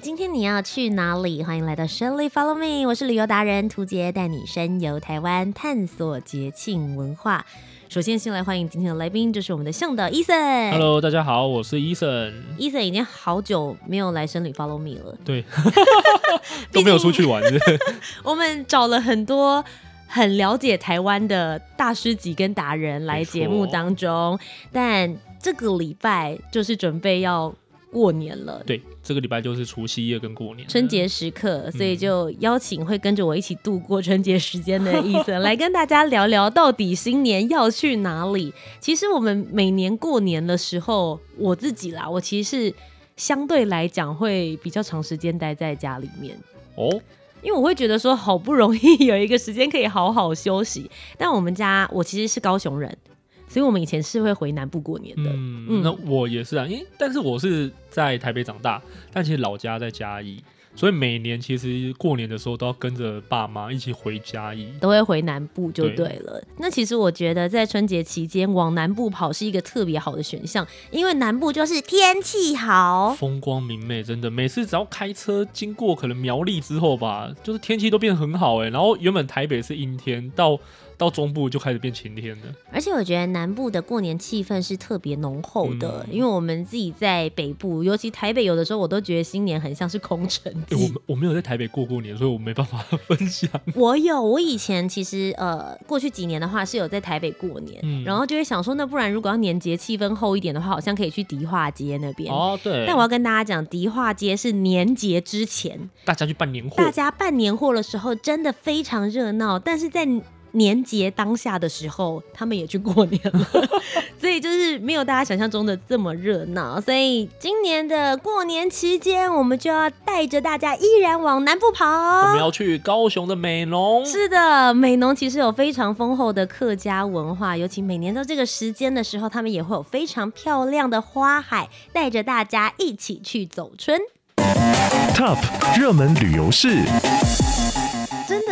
今天你要去哪里？欢迎来到深旅 Follow Me，我是旅游达人涂杰，带你深游台湾，探索节庆文化。首先，先来欢迎今天的来宾，就是我们的向导 Eason。Hello，大家好，我是 Eason。Eason 已经好久没有来深旅 Follow Me 了，对，都没有出去玩。我们找了很多很了解台湾的大师级跟达人来节目当中，但这个礼拜就是准备要。过年了，对，这个礼拜就是除夕夜跟过年，春节时刻，所以就邀请会跟着我一起度过春节时间的 Eason 来跟大家聊聊，到底新年要去哪里？其实我们每年过年的时候，我自己啦，我其实是相对来讲会比较长时间待在家里面。哦，因为我会觉得说好不容易有一个时间可以好好休息，但我们家我其实是高雄人。所以我们以前是会回南部过年的。嗯，嗯，那我也是啊，因为但是我是在台北长大，但其实老家在嘉义，所以每年其实过年的时候都要跟着爸妈一起回嘉义，都会回南部就对了。对。那其实我觉得在春节期间往南部跑是一个特别好的选项，因为南部就是天气好，风光明媚，真的每次只要开车经过可能苗栗之后吧，就是天气都变得很好哎。然后原本台北是阴天，到到中部就开始变晴天了，而且我觉得南部的过年气氛是特别浓厚的，嗯，因为我们自己在北部，尤其台北，有的时候我都觉得新年很像是空城计。欸，我我没有在台北过过年，所以我没办法分享。我有，我以前其实呃，过去几年的话是有在台北过年，嗯，然后就会想说，那不然如果要年节气氛厚一点的话，好像可以去迪化街那边。哦，对。但我要跟大家讲，迪化街是年节之前大家去办年货，大家办年货的时候真的非常热闹，但是在年节当下的时候，他们也去过年了，所以就是没有大家想象中的这么热闹。所以今年的过年期间，我们就要带着大家依然往南部跑。我们要去高雄的美浓。是的，美浓其实有非常丰厚的客家文化，尤其每年到这个时间的时候，他们也会有非常漂亮的花海，带着大家一起去走春。Top 热门旅游市。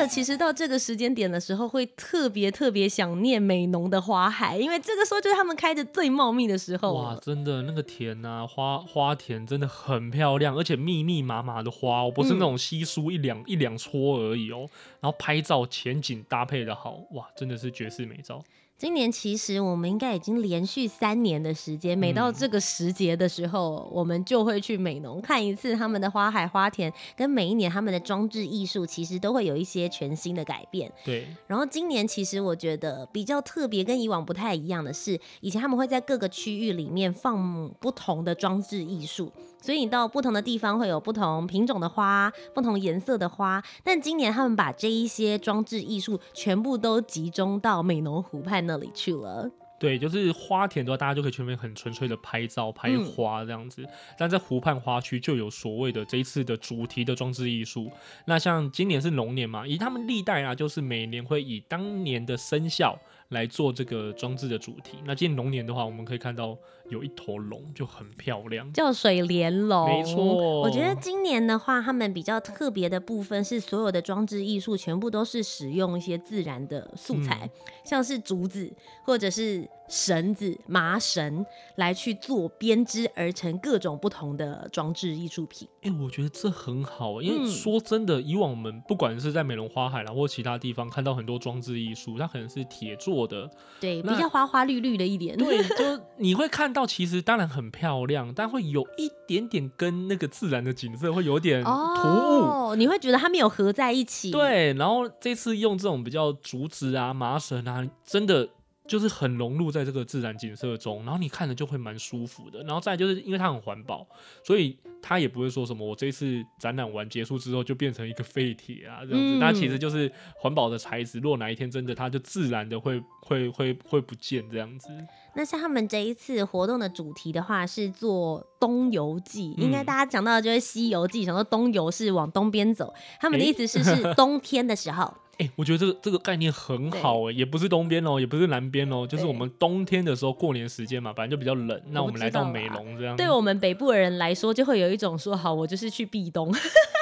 其实到这个时间点的时候，会特别特别想念美浓的花海，因为这个时候就是他们开的最茂密的时候。哇，真的那个田啊，花花田真的很漂亮，而且密密麻麻的花，哦，不是那种稀疏一两、嗯、一两撮而已哦。然后拍照前景搭配的好，哇，真的是绝世美照。今年其实我们应该已经连续三年的时间，每到这个时节的时候，嗯，我们就会去美农看一次他们的花海花田，跟每一年他们的装置艺术，其实都会有一些全新的改变。对。然后今年其实我觉得比较特别，跟以往不太一样的是，以前他们会在各个区域里面放不同的装置艺术。所以你到不同的地方会有不同品种的花，不同颜色的花。但今年他们把这一些装置艺术全部都集中到美浓湖畔那里去了。对，就是花田的话，大家就可以去那边很纯粹的拍照、拍花这样子。嗯、但在湖畔花区就有所谓的这一次的主题的装置艺术。那像今年是龙年嘛，以他们历代啊，就是每年会以当年的生肖。来做这个装置的主题。那今年龙年的话，我们可以看到有一头龙就很漂亮，叫水帘龙。没错，我觉得今年的话，他们比较特别的部分是所有的装置艺术全部都是使用一些自然的素材，嗯、像是竹子或者是。绳子、麻绳来去做编织而成各种不同的装置艺术品。哎、欸，我觉得这很好，因为说真的，以往我们不管是在美容花海啦，或其他地方看到很多装置艺术，它可能是铁做的，对，比较花花绿绿的一点。对，就你会看到，其实当然很漂亮，但会有一点点跟那个自然的景色会有点突兀，哦，你会觉得它没有合在一起。对，然后这次用这种比较竹子啊、麻绳啊，真的。就是很融入在这个自然景色中，然后你看着就会蛮舒服的。然后再就是因为它很环保，所以它也不会说什么我这次展览完结束之后就变成一个废铁啊这样子。嗯、它其实就是环保的材质，如果哪一天真的它就自然的会会会会不见这样子。那像他们这一次活动的主题的话是做东游记，嗯、应该大家讲到的就是西游记，想说东游是往东边走，他们的意思是是 冬天的时候。哎、欸，我觉得这个这个概念很好哎、欸，也不是东边哦，也不是南边哦，就是我们冬天的时候，过年时间嘛，反正就比较冷，那我们来到美容这样。对我们北部的人来说，就会有一种说好，我就是去避冬。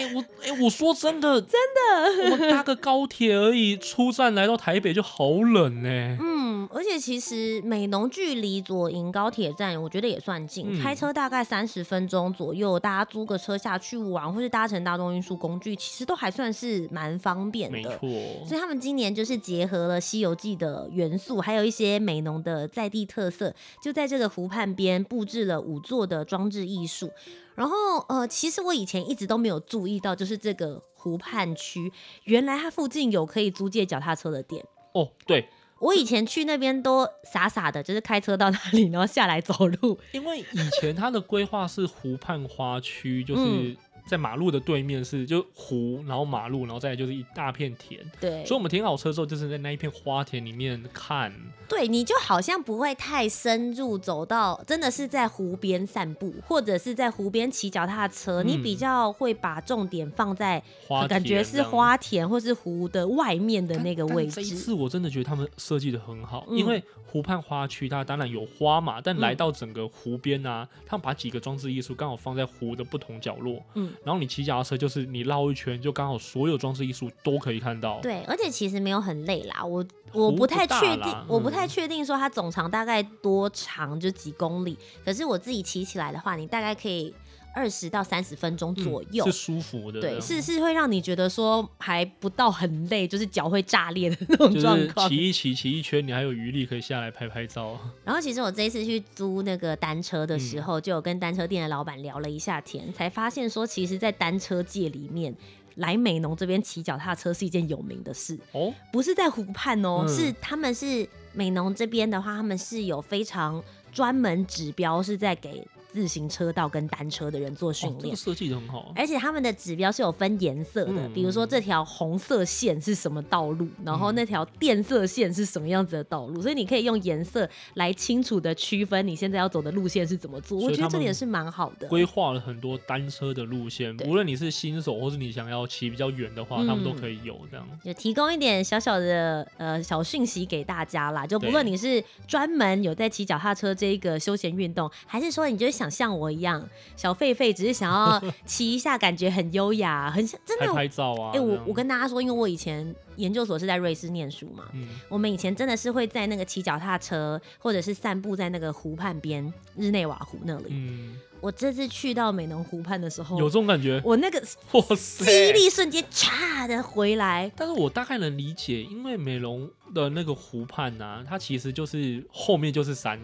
哎、欸，我哎、欸，我说真的，真的，我们搭个高铁而已，出站来到台北就好冷呢、欸。嗯，而且其实美浓距离左营高铁站，我觉得也算近，嗯、开车大概三十分钟左右，大家租个车下去玩，或是搭乘大众运输工具，其实都还算是蛮方便的。没错，所以他们今年就是结合了《西游记》的元素，还有一些美浓的在地特色，就在这个湖畔边布置了五座的装置艺术。然后，呃，其实我以前一直都没有注意到，就是这个湖畔区，原来它附近有可以租借脚踏车的店。哦，对，我以前去那边都傻傻的，就是开车到那里，然后下来走路。因为以前它的规划是湖畔花区，就是。嗯在马路的对面是就湖，然后马路，然后再来就是一大片田。对，所以我们停好车之后，就是在那一片花田里面看。对，你就好像不会太深入走到，真的是在湖边散步，或者是在湖边骑脚踏车。嗯、你比较会把重点放在花田，感觉是花田或是湖的外面的那个位置。这一次我真的觉得他们设计的很好，嗯、因为湖畔花区它当然有花嘛，但来到整个湖边啊，嗯、他们把几个装置艺术刚好放在湖的不同角落。嗯。然后你骑脚踏车，就是你绕一圈，就刚好所有装饰艺术都可以看到。对，而且其实没有很累啦。我我不太确定，嗯、我不太确定说它总长大概多长，就几公里。可是我自己骑起来的话，你大概可以。二十到三十分钟左右，嗯，是舒服的，对，是是会让你觉得说还不到很累，就是脚会炸裂的那种状况。骑一骑，骑一圈，你还有余力可以下来拍拍照。然后其实我这一次去租那个单车的时候，嗯、就有跟单车店的老板聊了一下天，才发现说，其实，在单车界里面，来美浓这边骑脚踏车是一件有名的事哦，不是在湖畔哦，嗯、是他们是美浓这边的话，他们是有非常专门指标是在给。自行车道跟单车的人做训练，设计的很好。而且他们的指标是有分颜色的，比如说这条红色线是什么道路，然后那条电色线是什么样子的道路，所以你可以用颜色来清楚的区分你现在要走的路线是怎么做。我觉得这点是蛮好的。规划了很多单车的路线，无论你是新手或是你想要骑比较远的话，他们都可以有这样。就提供一点小小的呃小讯息给大家啦，就不论你是专门有在骑脚踏车这一个休闲运动，还是说你就是想像我一样小狒狒，只是想要 骑一下，感觉很优雅，很像真的拍拍照啊。哎、欸，我我跟大家说，因为我以前研究所是在瑞士念书嘛，嗯、我们以前真的是会在那个骑脚踏车，或者是散步在那个湖畔边，日内瓦湖那里。嗯、我这次去到美浓湖畔的时候，有这种感觉，我那个哇塞，记忆力瞬间嚓的回来。但是我大概能理解，因为美浓的那个湖畔呐、啊，它其实就是后面就是山，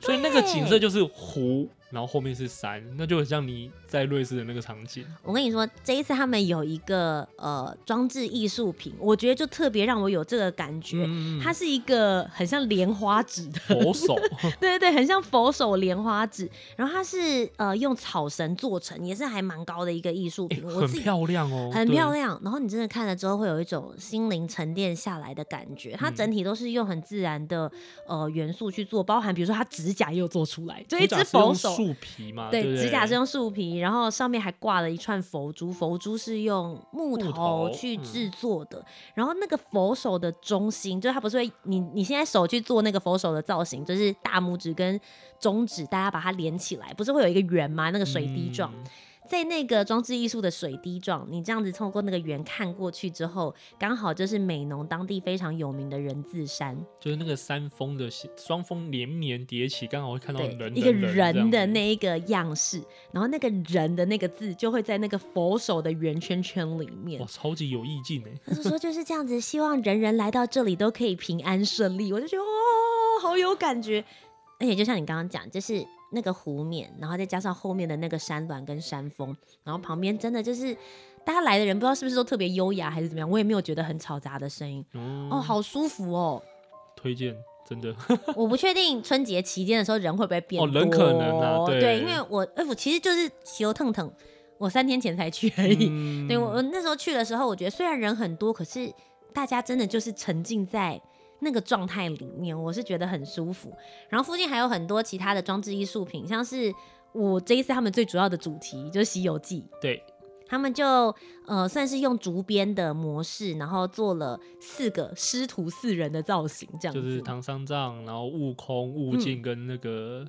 所以那个景色就是湖。然后后面是山，那就很像你在瑞士的那个场景。我跟你说，这一次他们有一个呃装置艺术品，我觉得就特别让我有这个感觉。嗯、它是一个很像莲花指的佛手 对对对，很像佛手莲花指。然后它是呃用草绳做成，也是还蛮高的一个艺术品。欸、很漂亮哦，很漂亮。然后你真的看了之后，会有一种心灵沉淀下来的感觉。它整体都是用很自然的呃元素去做，包含比如说它指甲也有做出来，就一只佛手。树皮嘛，对，对对，指甲是用树皮，然后上面还挂了一串佛珠，佛珠是用木头去制作的。嗯、然后那个佛手的中心，就是它不是会，你你现在手去做那个佛手的造型，就是大拇指跟中指，大家把它连起来，不是会有一个圆吗？那个水滴状。嗯在那个装置艺术的水滴状，你这样子透过那个圆看过去之后，刚好就是美浓当地非常有名的人字山，就是那个山峰的双峰连绵叠起，刚好会看到人，人，一个人的那一个样式，然后那个人的那个字就会在那个佛手的圆圈圈里面，哇，超级有意境哎！他是说就是这样子，希望人人来到这里都可以平安顺利，我就觉得哦，好有感觉，而且就像你刚刚讲，就是。那个湖面，然后再加上后面的那个山峦跟山峰，然后旁边真的就是大家来的人，不知道是不是都特别优雅还是怎么样，我也没有觉得很嘈杂的声音，嗯、哦，好舒服哦。推荐，真的。我不确定春节期间的时候人会不会变多，哦，人可能啊，对，对，因为我哎，我其实就是喜油腾腾，我三天前才去而已。嗯、对我我那时候去的时候，我觉得虽然人很多，可是大家真的就是沉浸在那个状态里面，我是觉得很舒服。然后附近还有很多其他的装置艺术品，像是我这一次他们最主要的主题就是《西游记》，对。他们就呃算是用竹编的模式，然后做了四个师徒四人的造型，这样子。就是唐三藏，然后悟空、悟净跟那个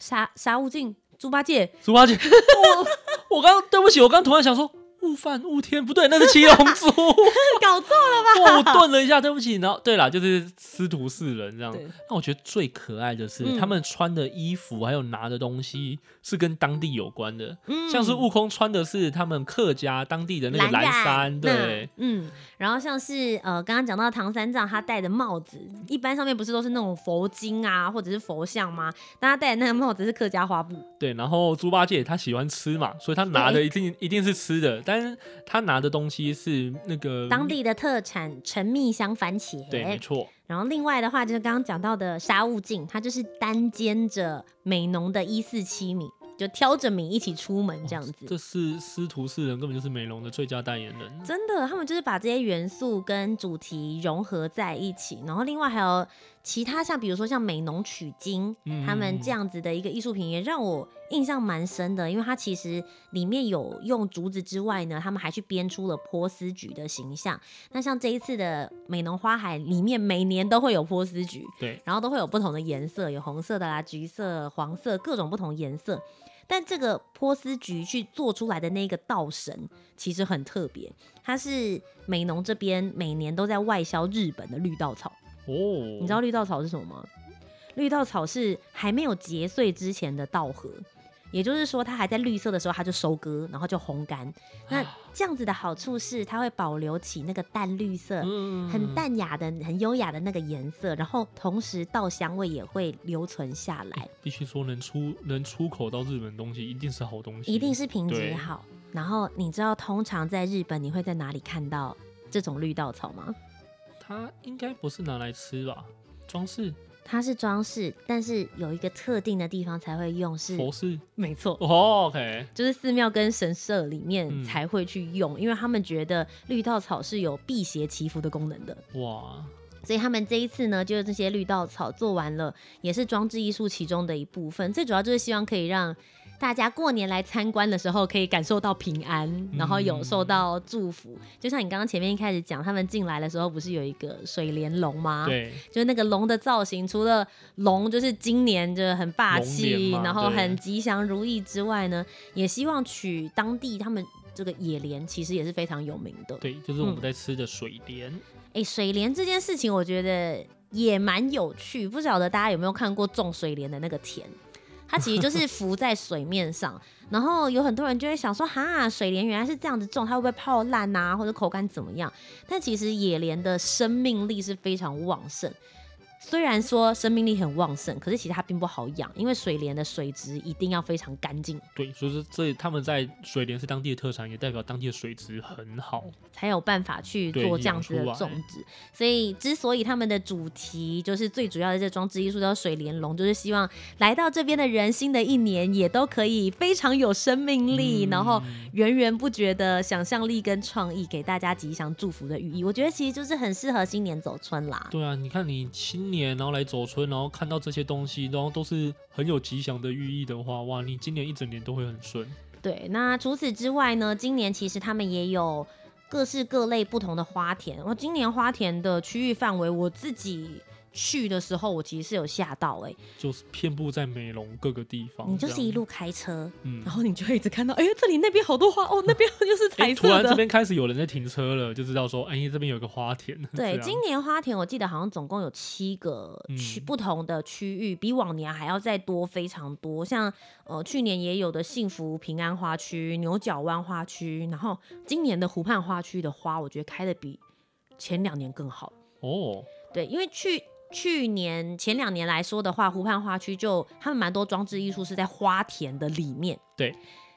沙沙悟净、猪八戒。猪八戒，我我刚对不起，我刚突然想说。悟饭悟天不对，那是七龙珠，搞错了吧？我顿了一下，对不起。然后对啦，就是师徒四人这样。对那我觉得最可爱的是、嗯、他们穿的衣服，还有拿的东西是跟当地有关的。嗯、像是悟空穿的是他们客家当地的那个蓝衫，对，嗯。然后像是呃，刚刚讲到唐三藏他戴的帽子，一般上面不是都是那种佛经啊，或者是佛像吗？但他戴的那个帽子是客家花布。对，然后猪八戒他喜欢吃嘛，所以他拿的一定一定是吃的。但是他拿的东西是那个当地的特产陈蜜香番茄，对，没错。然后另外的话就是刚刚讲到的沙悟净，他就是单肩着美浓的一四七米，就挑着米一起出门这样子。哦、这是师徒四人根本就是美浓的最佳代言人，真的，他们就是把这些元素跟主题融合在一起。然后另外还有其他像比如说像美浓取经，嗯、他们这样子的一个艺术品也让我。印象蛮深的，因为它其实里面有用竹子之外呢，他们还去编出了波斯菊的形象。那像这一次的美浓花海里面，每年都会有波斯菊，对，然后都会有不同的颜色，有红色的啦、橘色、黄色，各种不同颜色。但这个波斯菊去做出来的那个稻神，其实很特别，它是美浓这边每年都在外销日本的绿稻草。哦，你知道绿稻草是什么吗？绿稻草是还没有结穗之前的稻禾。也就是说，它还在绿色的时候，它就收割，然后就烘干。那这样子的好处是，它会保留起那个淡绿色、很淡雅的、很优雅的那个颜色，然后同时稻香味也会留存下来。必须说，能出能出口到日本的东西，一定是好东西，一定是品质好。然后你知道，通常在日本你会在哪里看到这种绿稻草吗？它应该不是拿来吃吧？装饰。它是装饰，但是有一个特定的地方才会用，是佛寺，没错。哦，OK，就是寺庙跟神社里面才会去用，嗯、因为他们觉得绿稻草是有辟邪祈福的功能的。哇，所以他们这一次呢，就是这些绿稻草做完了，也是装置艺术其中的一部分。最主要就是希望可以让。大家过年来参观的时候，可以感受到平安，然后有受到祝福。嗯、就像你刚刚前面一开始讲，他们进来的时候不是有一个水帘龙吗？对，就是那个龙的造型，除了龙就是今年就是很霸气，然后很吉祥如意之外呢，也希望取当地他们这个野莲，其实也是非常有名的。对，就是我们在吃的水莲。哎、水莲这件事情，我觉得也蛮有趣。不晓得大家有没有看过种水莲的那个田？它其实就是 浮在水面上，然后有很多人就会想说，哈，水莲原来是这样子种，它会不会泡烂啊，或者口感怎么样？但其实野莲的生命力是非常旺盛。虽然说生命力很旺盛，可是其实它并不好养，因为水莲的水质一定要非常干净。对，所以说这他们在水莲是当地的特产，也代表当地的水质很好，才有办法去做这样子的种植。所以之所以他们的主题就是最主要的这装置艺术叫水莲龙，就是希望来到这边的人，新的一年也都可以非常有生命力，嗯、然后源源不绝的想象力跟创意，给大家吉祥祝福的寓意。我觉得其实就是很适合新年走春啦。对啊，你看你新年然后来走春，然后看到这些东西，然后都是很有吉祥的寓意的话，哇，你今年一整年都会很顺。对，那除此之外呢？今年其实他们也有各式各类不同的花田。我今年花田的区域范围，我自己。去的时候，我其实是有吓到哎、欸，就是遍布在美容各个地方。你就是一路开车，嗯，然后你就会一直看到，哎、欸，这里那边好多花哦，那边又是彩色的。欸、突然这边开始有人在停车了，就知道说，哎、欸，这边有个花田。对，今年花田我记得好像总共有七个区不同的区域，嗯、比往年还要再多非常多。像呃去年也有的幸福平安花区、牛角湾花区，然后今年的湖畔花区的花，我觉得开的比前两年更好哦。对，因为去。去年前两年来说的话，湖畔花区就他们蛮多装置艺术是在花田的里面。对，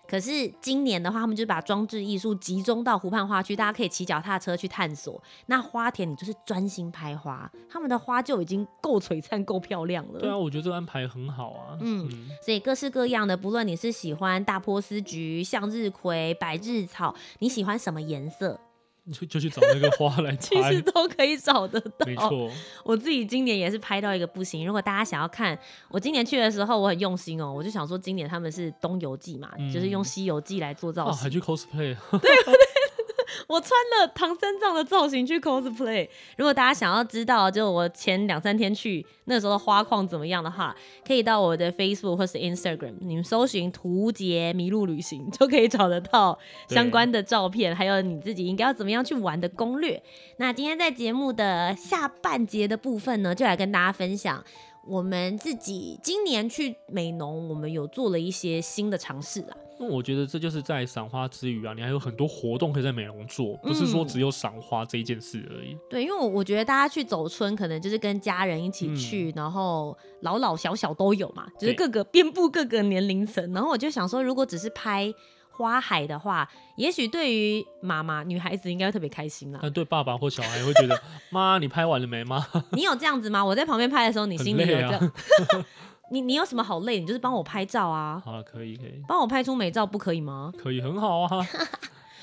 可是今年的话，他们就把装置艺术集中到湖畔花区，大家可以骑脚踏车去探索。那花田你就是专心拍花，他们的花就已经够璀璨、够漂亮了。对啊，我觉得这个安排很好啊。嗯，嗯，所以各式各样的，不论你是喜欢大波斯菊、向日葵、百日草，你喜欢什么颜色？就 就去找那个花来 拍，其实都可以找得到。没错，我自己今年也是拍到一个不行。如果大家想要看，我今年去的时候我很用心哦，我就想说今年他们是东游记嘛，嗯、就是用西游记来做造型，哦、还去 cosplay。对。我穿了唐三藏的造型去 cosplay。如果大家想要知道，就我前两三天去那时候的花况怎么样的话，可以到我的 Facebook 或是 Instagram，你们搜寻“图杰迷路旅行”就可以找得到相关的照片，还有你自己应该要怎么样去玩的攻略。那今天在节目的下半节的部分呢，就来跟大家分享。我们自己今年去美农，我们有做了一些新的尝试啦。那我觉得这就是在赏花之余啊，你还有很多活动可以在美容做，不是说只有赏花这一件事而已。嗯、对，因为我我觉得大家去走村，可能就是跟家人一起去，嗯、然后老老小小都有嘛，就是各个遍布各个年龄层。然后我就想说，如果只是拍。花海的话，也许对于妈妈、女孩子应该会特别开心啦。那对爸爸或小孩会觉得，妈，你拍完了没？妈，你有这样子吗？我在旁边拍的时候，你心里有这样？啊、你你有什么好累？你就是帮我拍照啊。好了，可以可以，帮我拍出美照不可以吗？可以，很好啊。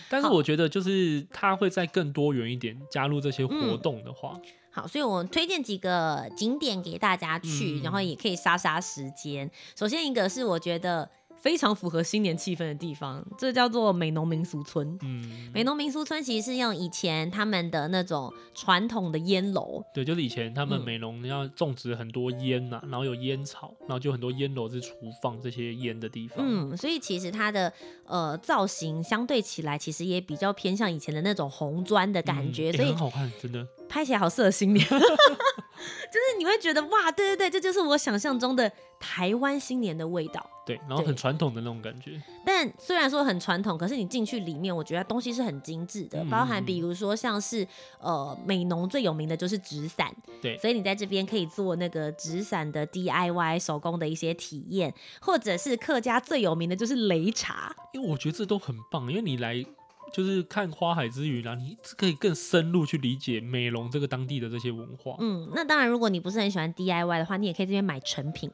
但是我觉得，就是他会再更多元一点，加入这些活动的话。嗯、好，所以我推荐几个景点给大家去，嗯、然后也可以杀杀时间。首先一个是我觉得。非常符合新年气氛的地方，这叫做美浓民俗村。嗯，美浓民俗村其实是用以前他们的那种传统的烟楼。对，就是以前他们美浓要种植很多烟呐、啊，嗯、然后有烟草，然后就很多烟楼是储放这些烟的地方。嗯，所以其实它的呃造型相对起来，其实也比较偏向以前的那种红砖的感觉，嗯欸、所以很好看，真的。拍起来好适合新年，就是你会觉得哇，对对对，这就是我想象中的台湾新年的味道。对，然后很传统的那种感觉。但虽然说很传统，可是你进去里面，我觉得东西是很精致的，包含比如说像是呃美浓最有名的就是纸伞，对，所以你在这边可以做那个纸伞的 DIY 手工的一些体验，或者是客家最有名的就是擂茶，因为我觉得这都很棒，因为你来。就是看花海之余呢，你可以更深入去理解美容这个当地的这些文化。嗯，那当然，如果你不是很喜欢 DIY 的话，你也可以这边买成品，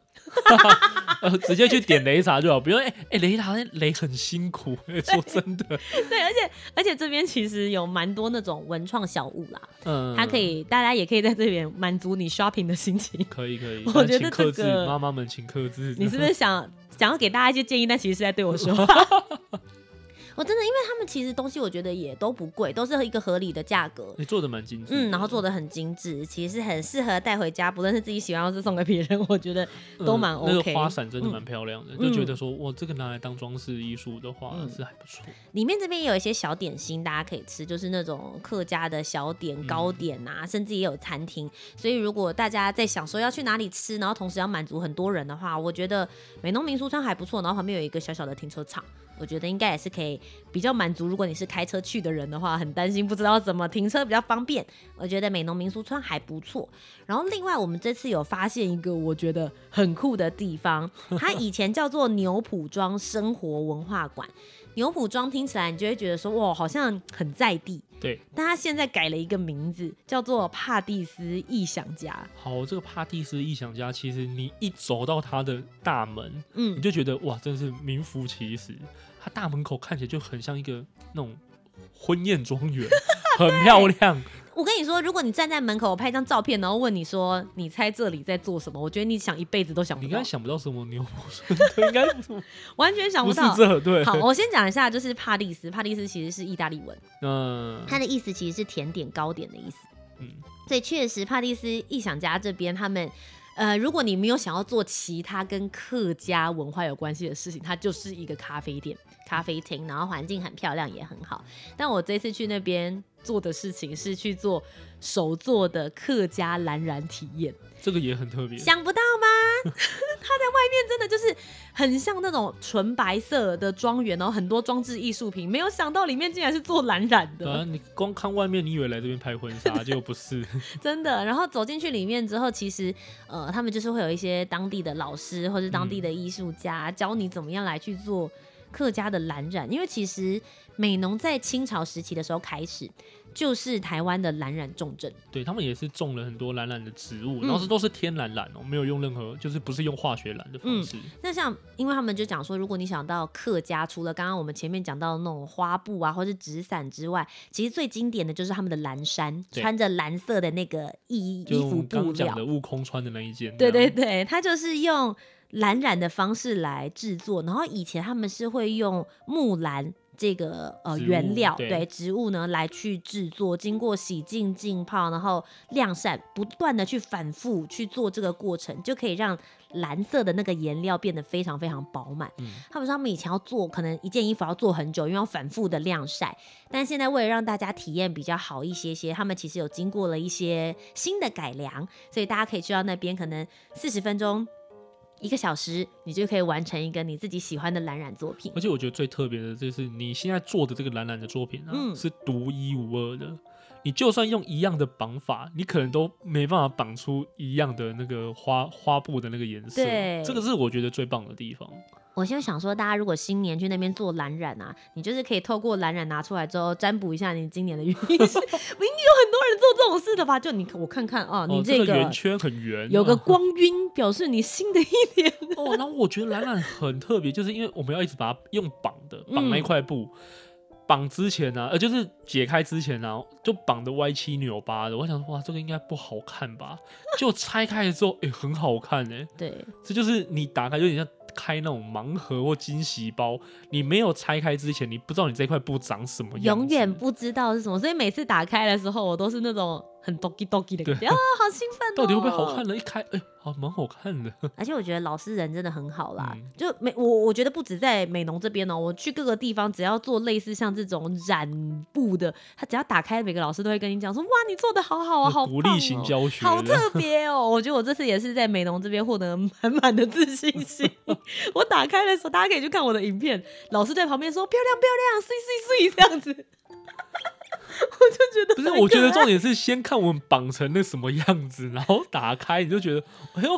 呃，直接去点雷茶就好，不用哎哎擂茶擂很辛苦，说真的。对，而且而且这边其实有蛮多那种文创小物啦，嗯，它可以大家也可以在这边满足你 shopping 的心情。可以可以，我觉得这个妈妈们请克制，你是不是想想要给大家一些建议，但其实是在对我说话？我真的，因为他们其实东西我觉得也都不贵，都是一个合理的价格。你做的蛮精致，嗯，然后做的很精致，其实很适合带回家，不论是自己喜欢，或是送给别人，我觉得都蛮 OK。嗯，那个花伞真的蛮漂亮的，嗯、就觉得说，哇，这个拿来当装饰艺术的话，嗯、是还不错。里面这边也有一些小点心，大家可以吃，就是那种客家的小点、糕点啊，嗯、甚至也有餐厅。所以如果大家在想说要去哪里吃，然后同时要满足很多人的话，我觉得美浓民俗村还不错。然后旁边有一个小小的停车场。我觉得应该也是可以比较满足，如果你是开车去的人的话，很担心不知道怎么停车比较方便。我觉得美浓民俗村还不错。然后另外我们这次有发现一个我觉得很酷的地方，它以前叫做牛浦庄生活文化馆。牛浦庄听起来你就会觉得说哇，好像很在地。对，但他现在改了一个名字，叫做帕蒂斯异想家。好，这个帕蒂斯异想家，其实你一走到他的大门，嗯，你就觉得哇，真是名副其实。他大门口看起来就很像一个那种婚宴庄园，很漂亮。我跟你说，如果你站在门口，我拍一张照片，然后问你说，你猜这里在做什么？我觉得你想一辈子都想不到。你应该想不到什么牛埔村，应该完全想不到。不是这对。好，我先讲一下，就是帕蒂斯，帕蒂斯其实是意大利文，嗯，它的意思其实是甜点、糕点的意思。嗯，所以确实，帕蒂斯异想家这边他们。呃，如果你没有想要做其他跟客家文化有关系的事情，它就是一个咖啡店、咖啡厅，然后环境很漂亮，也很好。但我这次去那边做的事情是去做手做的客家蓝染体验。这个也很特别，想不到吗？它在外面真的就是很像那种纯白色的庄园，然后很多装置艺术品，没有想到里面竟然是做蓝染的。啊，你光看外面，你以为来这边拍婚纱，结果不是。真的，然后走进去里面之后，其实呃，他们就是会有一些当地的老师或是当地的艺术家、嗯、教你怎么样来去做。客家的蓝染，因为其实美浓在清朝时期的时候开始。就是台湾的蓝染重镇，对，他们也是种了很多蓝染的植物，嗯、然后是都是天然染哦，没有用任何，就是不是用化学染的方式。嗯、那像，因为他们就讲说，如果你想到客家，除了刚刚我们前面讲到的那种花布啊，或是纸伞之外，其实最经典的就是他们的蓝衫，穿着蓝色的那个衣衣服布料的悟空穿的那一件。对对对，他就是用蓝染的方式来制作，然后以前他们是会用木兰。这个呃原料对，对植物呢来去制作，经过洗净、浸泡，然后晾晒，不断的去反复去做这个过程，就可以让蓝色的那个颜料变得非常非常饱满。嗯，他们说他们以前要做，可能一件衣服要做很久，因为要反复的晾晒。但现在为了让大家体验比较好一些些，他们其实有经过了一些新的改良，所以大家可以去到那边，可能四十分钟。一个小时，你就可以完成一个你自己喜欢的蓝染作品。而且我觉得最特别的就是你现在做的这个蓝染的作品啊，嗯、是独一无二的。你就算用一样的绑法，你可能都没办法绑出一样的那个花花布的那个颜色。对，这个是我觉得最棒的地方。我就想说，大家如果新年去那边做蓝染啊，你就是可以透过蓝染拿出来之后占卜一下你今年的运势。明年有很多人做这种事的吧？就你我看看啊，你这个圆圈很圆，有个 光晕，表示你新的一年。哦，然后我觉得蓝染很特别，就是因为我们要一直把它用绑的绑那块布，绑、嗯、之前呢、啊，呃，就是解开之前呢、啊，就绑的歪七扭八的。我想说，哇，这个应该不好看吧？就拆开了之后，哎、欸，很好看哎、欸。对，这就是你打开有点像。开那种盲盒或惊喜包，你没有拆开之前，你不知道你这块布长什么样，永远不知道是什么，所以每次打开的时候，我都是那种很 doki doki 的感觉对啊，好兴奋、喔！到底会不会好看呢？一开，哎、欸，好，蛮好看的。而且我觉得老师人真的很好啦，嗯、就美我我觉得不止在美浓这边哦、喔，我去各个地方，只要做类似像这种染布的，他只要打开，每个老师都会跟你讲说，哇，你做的好好啊，好鼓励型教学，好特别哦、喔。我觉得我这次也是在美浓这边获得满满的自信心。我打开的时候，大家可以去看我的影片。老师在旁边说：“漂亮漂亮，碎碎碎这样子。” 我就觉得不是，我觉得重点是先看我们绑成那什么样子，然后打开你就觉得，哎呦，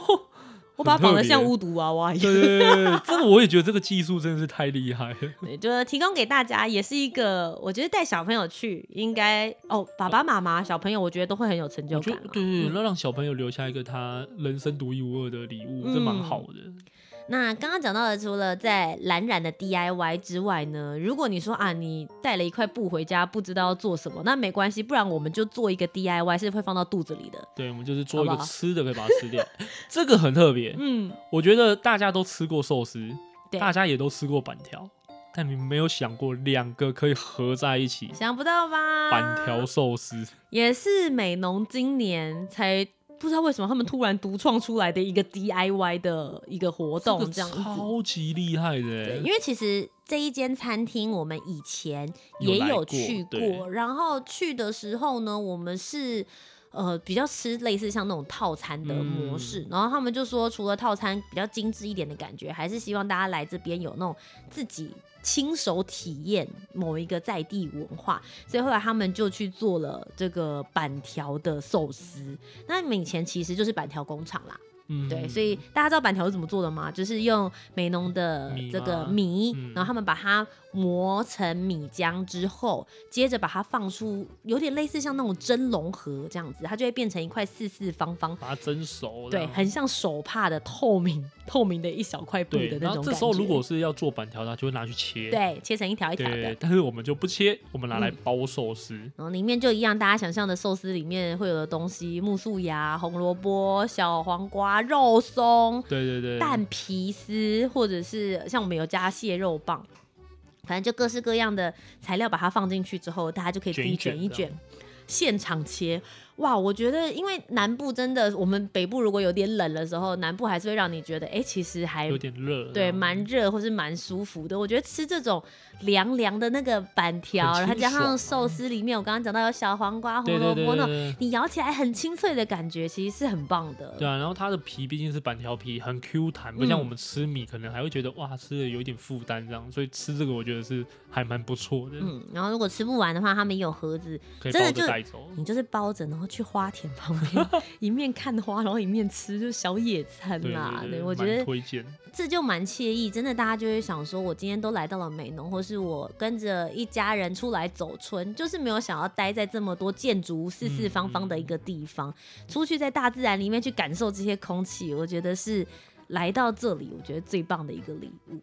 我把它绑得像巫毒娃娃一样。对对对，真的，我也觉得这个技术真的是太厉害了。对，就是提供给大家，也是一个我觉得带小朋友去应该哦，爸爸妈妈、小朋友，我觉得都会很有成就感。对对对，那让小朋友留下一个他人生独一无二的礼物，这蛮好的。那刚刚讲到的，除了在蓝染的 DIY 之外呢，如果你说啊，你带了一块布回家，不知道要做什么，那没关系，不然我们就做一个 DIY，是会放到肚子里的。对，我们就是做一个吃的，可以把它吃掉。这个很特别。嗯，我觉得大家都吃过寿司，对大家也都吃过板条，但你没有想过两个可以合在一起，想不到吧？板条寿司也是美浓今年才。不知道为什么他们突然独创出来的一个 DIY 的一个活动，这样子超级厉害的。对，因为其实这一间餐厅我们以前也有去过，过然后去的时候呢，我们是呃比较吃类似像那种套餐的模式，嗯、然后他们就说除了套餐比较精致一点的感觉，还是希望大家来这边有那种自己。亲手体验某一个在地文化，所以后来他们就去做了这个板条的寿司。那以前其实就是板条工厂啦。嗯，对，所以大家知道板条是怎么做的吗？就是用美浓的这个米，米然后他们把它磨成米浆之后，接着把它放出有点类似像那种蒸笼盒这样子，它就会变成一块四四方方，把它蒸熟，对，很像手帕的透明透明的一小块布的那种感觉。这时候如果是要做板条的，就会拿去切，对，切成一条一条的。但是我们就不切，我们拿来包寿司，嗯，然后里面就一样，大家想象的寿司里面会有的东西：木薯芽、红萝卜、小黄瓜。肉松，对对对，蛋皮丝，或者是像我们有加蟹肉棒，反正就各式各样的材料，把它放进去之后，大家就可以自己卷一卷，现场切。哇，我觉得因为南部真的，我们北部如果有点冷的时候，南部还是会让你觉得，哎、欸，其实还有点热，对，蛮热或是蛮舒服的。我觉得吃这种凉凉的那个板条，然后加上寿司里面，我刚刚讲到有小黄瓜、胡萝卜那种，你咬起来很清脆的感觉，其实是很棒的。对啊，然后它的皮毕竟是板条皮，很 Q 弹，不像我们吃米可能还会觉得哇，吃的有一点负担这样，所以吃这个我觉得是还蛮不错的。嗯，然后如果吃不完的话，他们也有盒子，可以包着带走，你就是包着，然后。去花田旁边，一面看花，然后一面吃，就是小野餐啦。对，我觉得推荐，这就蛮惬意。真的，大家就会想说，我今天都来到了美浓，或是我跟着一家人出来走村，就是没有想要待在这么多建筑四四方方的一个地方，嗯嗯、出去在大自然里面去感受这些空气，我觉得是。来到这里，我觉得最棒的一个礼物。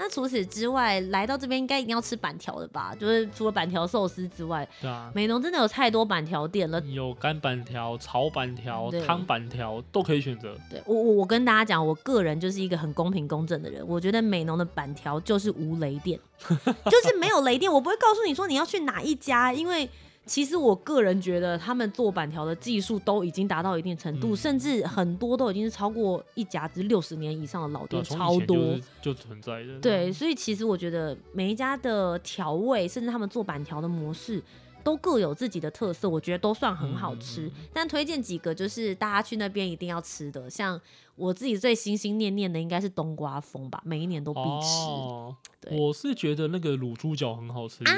那除此之外，来到这边应该一定要吃板条的吧？就是除了板条寿司之外，对啊，美浓真的有太多板条店了，有干板条、炒板条、汤板条都可以选择。对我，我我跟大家讲，我个人就是一个很公平公正的人。我觉得美浓的板条就是无雷店，就是没有雷店，我不会告诉你说你要去哪一家，因为。其实我个人觉得，他们做板条的技术都已经达到一定程度，嗯、甚至很多都已经是超过一家子六十年以上的老店，超多就，就存在的。对，所以其实我觉得每一家的调味，甚至他们做板条的模式，都各有自己的特色，我觉得都算很好吃。嗯、但推荐几个，就是大家去那边一定要吃的，像我自己最心心念念的，应该是冬瓜风吧，每一年都必吃。我是觉得那个卤猪脚很好吃。啊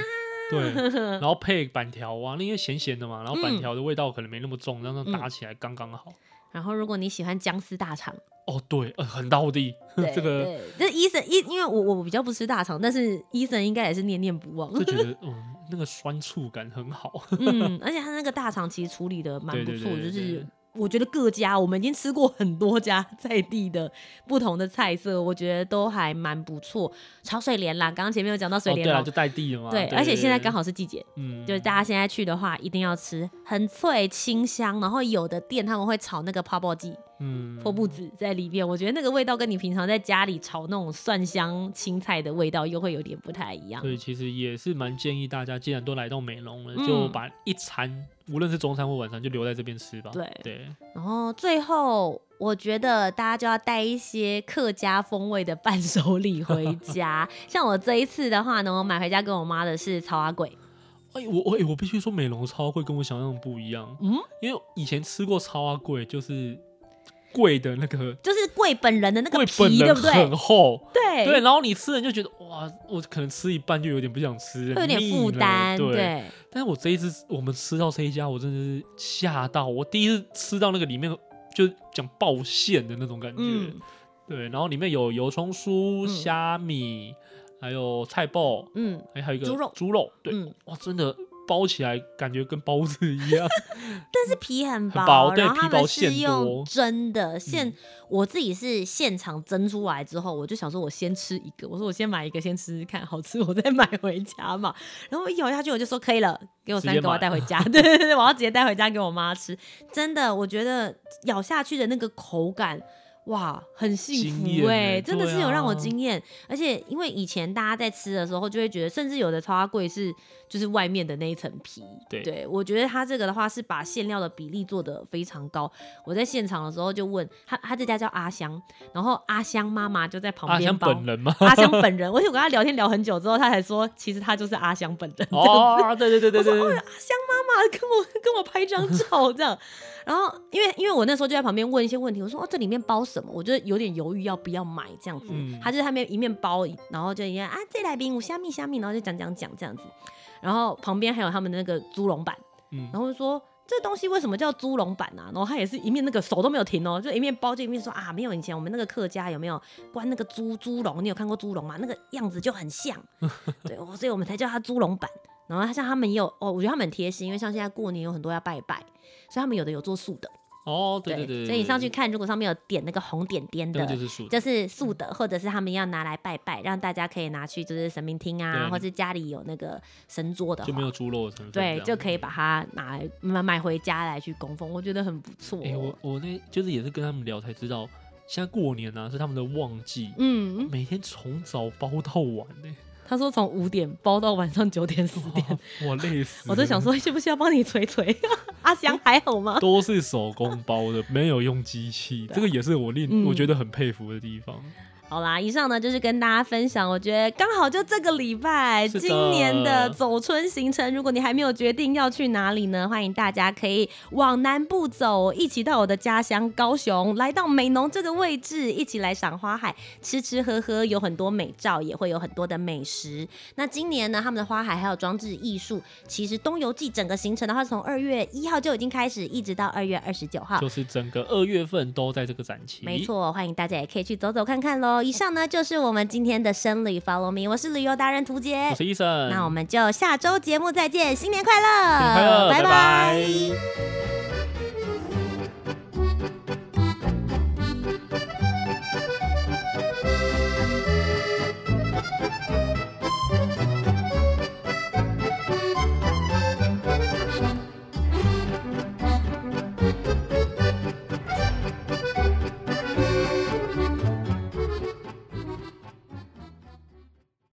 对，然后配板条啊，那因为咸咸的嘛，然后板条的味道可能没那么重，让它打起来刚刚好。嗯。然后如果你喜欢姜丝大肠，哦对，呃，很到地。对 这个，这医生医，因为我我比较不吃大肠，但是医生应该也是念念不忘，就觉得 嗯，那个酸醋感很好。嗯，而且他那个大肠其实处理的蛮不错，就是。我觉得各家我们已经吃过很多家在地的不同的菜色，我觉得都还蛮不错。炒水莲啦，刚刚前面有讲到水莲，对啊，就在地的嘛。对，而且现在刚好是季节，嗯，就是大家现在去的话，一定要吃，很脆清香。然后有的店他们会炒那个泡泡剂，嗯，破布子在里面，我觉得那个味道跟你平常在家里炒那种蒜香青菜的味道又会有点不太一样。所以其实也是蛮建议大家，既然都来到美容了，就把一餐。无论是中餐或晚餐，就留在这边吃吧。对对。然后最后，我觉得大家就要带一些客家风味的伴手礼回 家。像我这一次的话呢，我买回家跟我妈的是草阿粿。哎，我我我必须说，美浓草仔粿跟我想象的不一样。嗯，因为以前吃过草仔粿，就是。贵的那个，就是贵本人的那个皮，对不对？很厚，对对。然后你吃了就觉得哇，我可能吃一半就有点不想吃，会有点负担，对，对。但是我这一次我们吃到这一家，我真的是吓到。我第一次吃到那个里面就讲爆馅的那种感觉，嗯、对。然后里面有油葱酥、虾米，嗯、还有菜爆，嗯，还还有一个猪肉，猪肉，对，嗯、哇，真的。包起来感觉跟包子一样，但是皮很薄，很薄，对，然后他们是用用蒸的现，嗯、我自己是现场蒸出来之后，我就想说，我先吃一个，我说我先买一个先吃吃看，好吃我再 买回家嘛。然后一咬下去我就说可以了，给我三个我要带回家，对对对，我要直接带回家给我妈吃。真的，我觉得咬下去的那个口感。哇，很幸福哎、欸，真的是有让我惊艳。啊、而且因为以前大家在吃的时候，就会觉得，甚至有的超阿贵是就是外面的那一层皮。对，对，我觉得他这个的话是把馅料的比例做得非常高。我在现场的时候就问他，他这家叫阿香，然后阿香妈妈就在旁边。阿香本人吗？阿香 本人，我就跟他聊天聊很久之后，他才说，其实他就是阿香本人。哦，对对对对对，对，阿香妈妈跟我跟我拍张照这样。然后，因为因为我那时候就在旁边问一些问题，我说哦，这里面包什么？我就有点犹豫要不要买这样子。嗯、他就是他面一面包，然后就一样啊，这来宾我虾米虾米，然后就讲讲讲这样子。然后旁边还有他们的那个猪笼板，嗯、然后就说这东西为什么叫猪笼板啊？然后他也是一面那个手都没有停哦，就一面包就一面说啊，没有以前我们那个客家有没有关那个猪猪笼？你有看过猪笼吗？那个样子就很像，对，所以我们才叫它猪笼板。然后他像他们也有哦，我觉得他们很贴心，因为像现在过年有很多要拜拜，所以他们有的有做素的哦，对对对，对，所以你上去看，如果上面有点那个红点点的，就是素的，就是素的，或者是他们要拿来拜拜，让大家可以拿去就是神明厅啊，或者家里有那个神桌的，就没有猪肉的成分，对，就可以把它拿来买买回家来去供奉，我觉得很不错。哎、欸，我我那就是也是跟他们聊才知道，现在过年呢、啊、是他们的旺季，嗯，每天从早包到晚呢。他说从五点包到晚上九点十点，我累死！我在想说，需不需要帮你捶捶？阿香还好吗？都是手工包的，没有用机器，这个也是我令我觉得很佩服的地方。好啦，以上呢就是跟大家分享，我觉得刚好就这个礼拜，今年的走春行程，如果你还没有决定要去哪里呢，欢迎大家可以往南部走，一起到我的家乡高雄，来到美浓这个位置，一起来赏花海，吃吃喝喝，有很多美照，也会有很多的美食。那今年呢，他们的花海还有装置艺术，其实东游记整个行程的话，从二月一号就已经开始，一直到二月二十九号，就是整个二月份都在这个展期。没错，欢迎大家也可以去走走看看喽。以上呢就是我们今天的生旅 Follow Me，我是旅游达人涂杰，我是医生，那我们就下周节目再见，新年快乐，新年快乐，拜拜。拜拜。